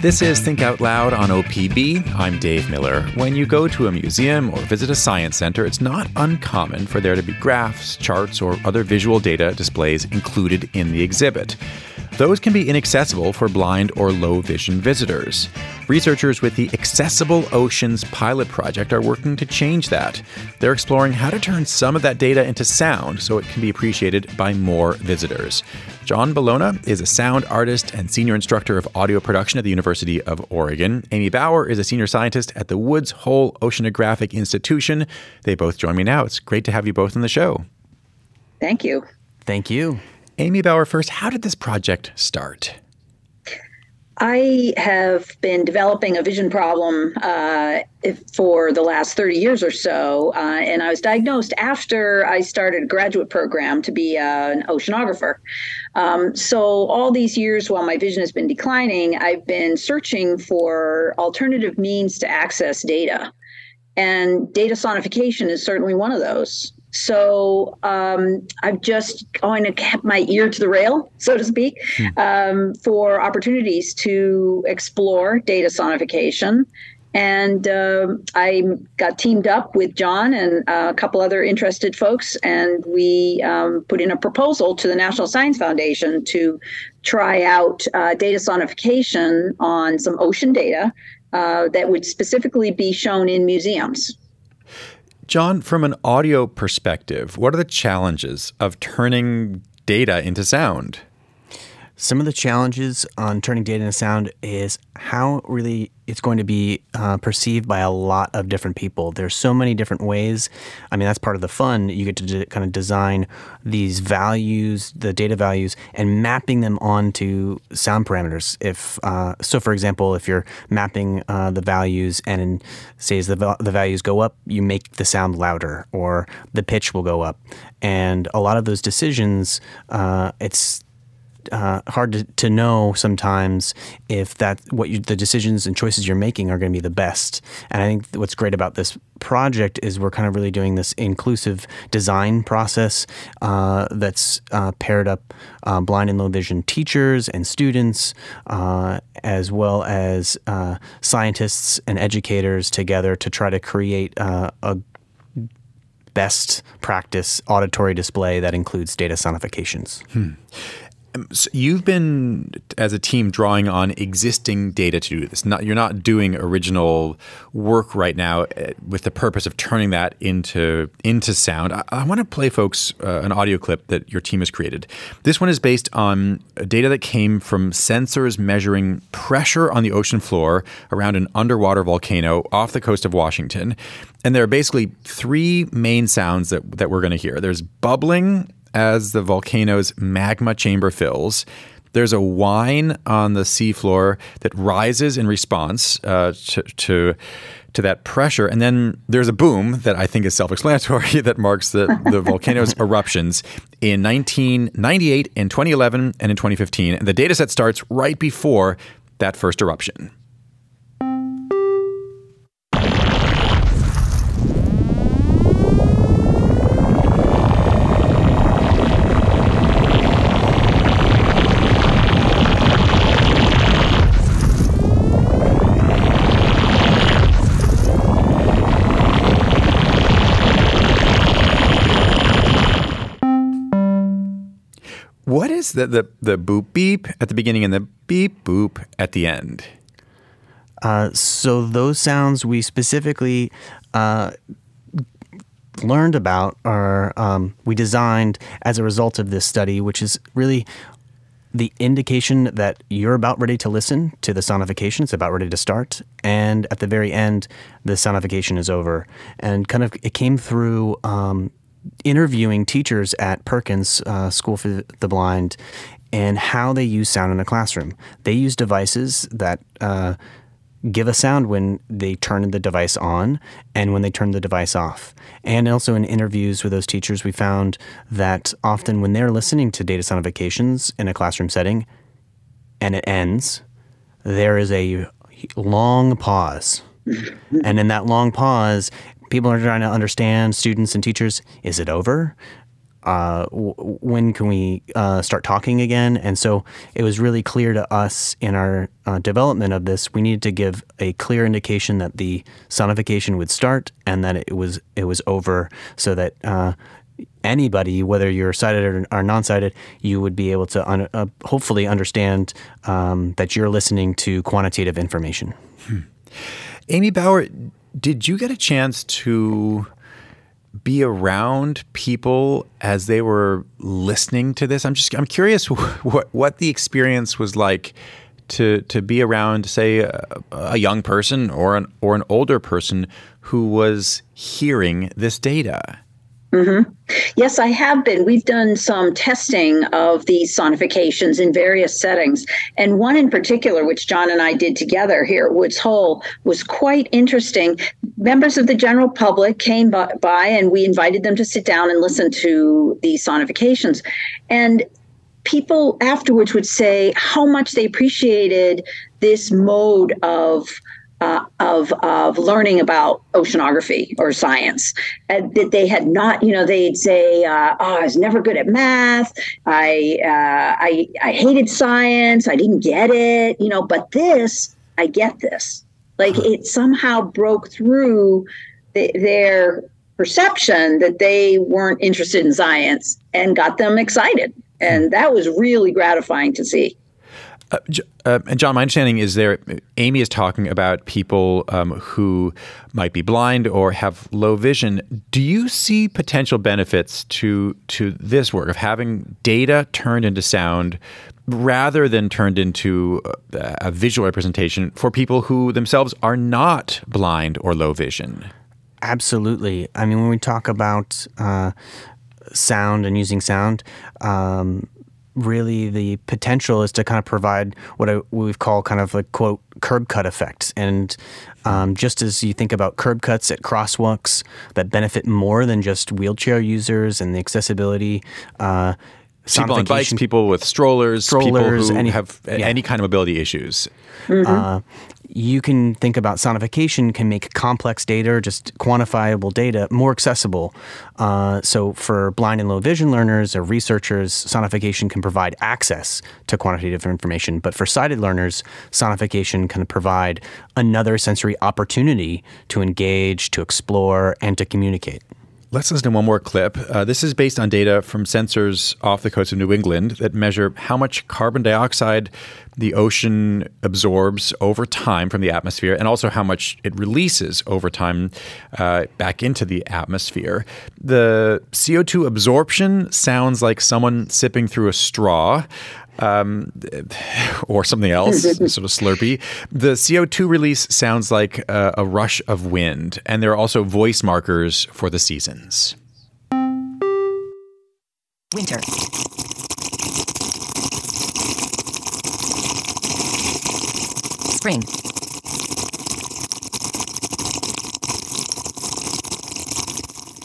This is Think Out Loud on OPB. I'm Dave Miller. When you go to a museum or visit a science center, it's not uncommon for there to be graphs, charts, or other visual data displays included in the exhibit. Those can be inaccessible for blind or low vision visitors. Researchers with the Accessible Oceans pilot project are working to change that. They're exploring how to turn some of that data into sound so it can be appreciated by more visitors. Jon Bellona is a sound artist and senior instructor of audio production at the University of Oregon. Amy Bower is a senior scientist at the Woods Hole Oceanographic Institution. They both join me now. It's great to have you both on the show. Thank you. Thank you. Amy Bower, first, how did this project start? I have been developing a vision problem uh, for the last 30 years or so. Uh, and I was diagnosed after I started a graduate program to be uh, an oceanographer. Um, so, all these years while my vision has been declining, I've been searching for alternative means to access data. And data sonification is certainly one of those. So um, I've just kind of kept my ear to the rail, so to speak, hmm. um, for opportunities to explore data sonification. And uh, I got teamed up with Jon and a couple other interested folks, and we um, put in a proposal to the National Science Foundation to try out uh, data sonification on some ocean data uh, that would specifically be shown in museums. Jon, from an audio perspective, what are the challenges of turning data into sound? Some of the challenges on turning data into sound is how really it's going to be uh, perceived by a lot of different people. There's so many different ways. I mean, that's part of the fun. You get to de- kind of design these values, the data values, and mapping them onto sound parameters. If uh, so, for example, if you're mapping uh, the values and in, say as the the values go up, you make the sound louder, or the pitch will go up. And a lot of those decisions, uh, it's uh, hard to, to know sometimes if that what you, the decisions and choices you're making are going to be the best. And I think what's great about this project is we're kind of really doing this inclusive design process uh, that's uh, paired up uh, blind and low vision teachers and students, uh, as well as uh, scientists and educators together to try to create a best practice auditory display that includes data sonifications. Hmm. Um, you've been as a team drawing on existing data to do this. Not, you're not doing original work right now uh, with the purpose of turning that into into sound. I, I want to play folks uh, an audio clip that your team has created. This one is based on data that came from sensors measuring pressure on the ocean floor around an underwater volcano off the coast of Washington. And there are basically three main sounds that, that we're going to hear. There's bubbling, as the volcano's magma chamber fills. There's a whine on the seafloor that rises in response uh, to, to, to that pressure, and then there's a boom that I think is self-explanatory that marks the, the volcano's eruptions in 1998, in 2011, and in 2015. And the data set starts right before that first eruption. Is the, the, the boop beep at the beginning and the beep boop at the end? Uh, so those sounds we specifically uh, learned about are um, we designed as a result of this study, which is really the indication that you're about ready to listen to the sonification. It's about ready to start. And at the very end, the sonification is over. And kind of it came through um, interviewing teachers at Perkins uh, School for the Blind and how they use sound in a classroom. They use devices that uh, give a sound when they turn the device on and when they turn the device off. And also in interviews with those teachers, we found that often when they're listening to data sonifications in a classroom setting and it ends, there is a long pause. and in that long pause, people are trying to understand, students and teachers, is it over? uh, w- when can we uh, start talking again? And so it was really clear to us in our uh, development of this, we needed to give a clear indication that the sonification would start and that it was it was over, so that uh, anybody, whether you're sighted or, or non-sighted, you would be able to un- uh, hopefully understand um, that you're listening to quantitative information. Hmm. Amy Bower, did you get a chance to be around people as they were listening to this? I'm just I'm curious what what the experience was like to to be around, say, a, a young person or an or an older person who was hearing this data. Mm-hmm. Yes, I have been. We've done some testing of these sonifications in various settings. And one in particular, which Jon and I did together here at Woods Hole, was quite interesting. Members of the general public came by, by and we invited them to sit down and listen to these sonifications. And people afterwards would say how much they appreciated this mode of uh, of of learning about oceanography or science. That they had not you know they'd say uh, oh I was never good at math. I uh, I I hated science. I didn't get it you know. But this I get this. Like it somehow broke through the, their perception that they weren't interested in science and got them excited. And that was really gratifying to see uh, uh, and Jon, my understanding is there. Amy is talking about people um, who might be blind or have low vision. Do you see potential benefits to to this work of having data turned into sound rather than turned into a, a visual representation for people who themselves are not blind or low vision? Absolutely. I mean, when we talk about uh, sound and using sound. Um, really the potential is to kind of provide what, I, what we've called kind of a quote curb cut effect. And um, just as you think about curb cuts at crosswalks that benefit more than just wheelchair users and the accessibility. Uh, people on bikes, people with strollers, strollers people who any, have yeah. any kind of mobility issues. Mm-hmm. Uh, you can think about sonification can make complex data, or just quantifiable data, more accessible. Uh, so for blind and low vision learners or researchers, sonification can provide access to quantitative information. But for sighted learners, sonification can provide another sensory opportunity to engage, to explore, and to communicate. Let's listen to one more clip. Uh, this is based on data from sensors off the coast of New England that measure how much carbon dioxide the ocean absorbs over time from the atmosphere and also how much it releases over time uh, back into the atmosphere. The CO2 absorption sounds like someone sipping through a straw um, or something else, sort of slurpy. The CO2 release sounds like a, a rush of wind, and there are also voice markers for the seasons. Winter. Spring.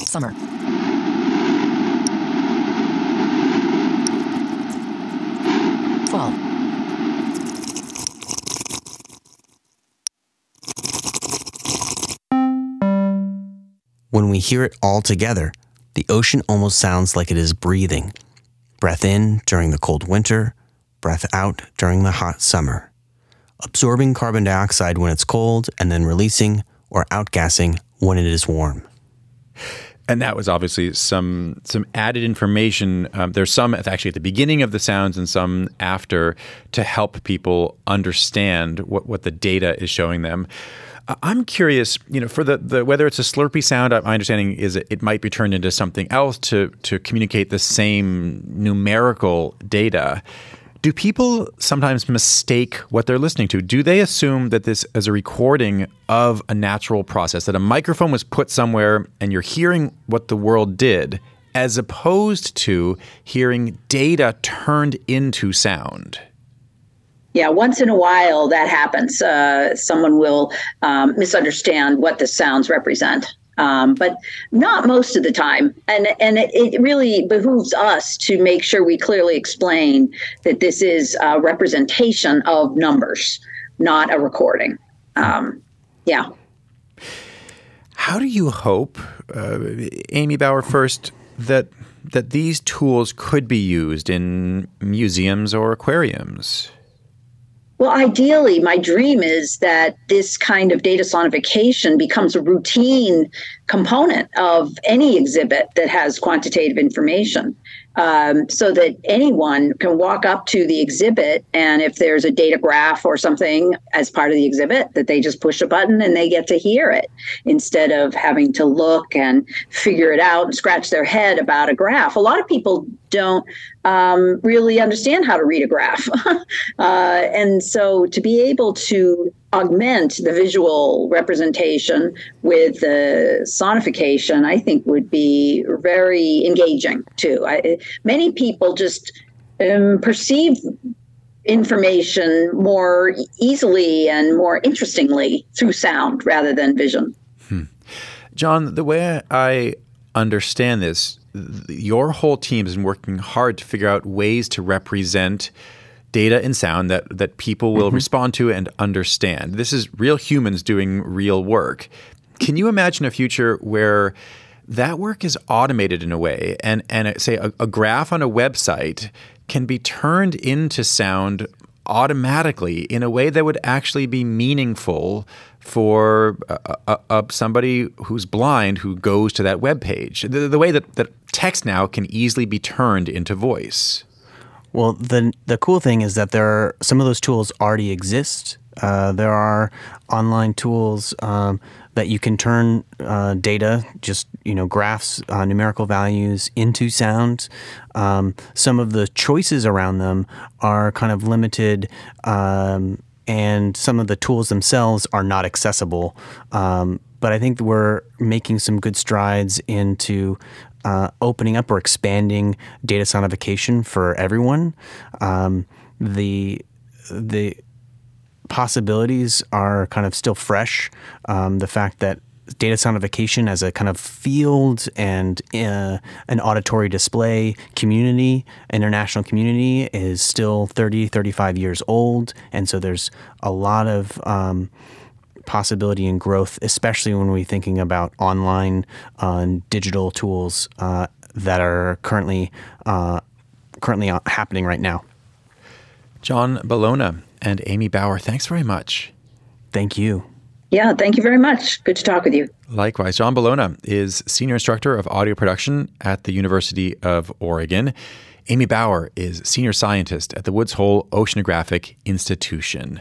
Summer. We hear it all together, the ocean almost sounds like it is breathing. Breath in during the cold winter, breath out during the hot summer. Absorbing carbon dioxide when it's cold and then releasing or outgassing when it is warm and that was obviously some some added information. Um, there's some actually at the beginning of the sounds and some after to help people understand what, what the data is showing them. I'm curious, you know, for the, the whether it's a slurpy sound, my understanding is it, it might be turned into something else to to communicate the same numerical data. Do people sometimes mistake what they're listening to? Do they assume that this is a recording of a natural process, that a microphone was put somewhere and you're hearing what the world did, as opposed to hearing data turned into sound? Yeah, once in a while that happens. Uh, someone will um, misunderstand what the sounds represent um, but not most of the time. And and it, it, really behooves us to make sure we clearly explain that this is a representation of numbers, not a recording. Um, yeah. How do you hope, uh, Amy Bower, first that that these tools could be used in museums or aquariums? Well, ideally, my dream is that this kind of data sonification becomes a routine component of any exhibit that has quantitative information. Um, so that anyone can walk up to the exhibit and if there's a data graph or something as part of the exhibit that they just push a button and they get to hear it instead of having to look and figure it out and scratch their head about a graph. A lot of people don't um, really understand how to read a graph uh, and so to be able to augment the visual representation with the sonification, I think would be very engaging too. I, many people just um, perceive information more easily and more interestingly through sound rather than vision. Hmm. Jon, the way I understand this, your whole team has been working hard to figure out ways to represent data and sound that that people will mm-hmm. respond to and understand. This is real humans doing real work. Can you imagine a future where that work is automated in a way and and say a, a graph on a website can be turned into sound automatically in a way that would actually be meaningful for uh, uh, uh, somebody who's blind who goes to that web page. The, the way that, that text now can easily be turned into voice. Well, the the cool thing is that there are some of those tools already exist. Uh, there are online tools um, that you can turn uh, data, just you know, graphs, uh, numerical values into sound. Um, some of the choices around them are kind of limited. Um, and some of the tools themselves are not accessible. Um, but I think we're making some good strides into uh, opening up or expanding data sonification for everyone. Um, the the possibilities are kind of still fresh. Um, the fact that data sonification as a kind of field and uh, an auditory display community, international community, is still 30, 35 years old. And so there's a lot of um, possibility and growth, especially when we're thinking about online uh, digital tools uh, that are currently uh, currently uh, happening right now. Jon Bellona and Amy Bower, thanks very much. Thank you. Yeah, thank you very much. Good to talk with you. Likewise. Jon Bellona is Senior Instructor of Audio Production at the University of Oregon. Amy Bower is Senior Scientist at the Woods Hole Oceanographic Institution.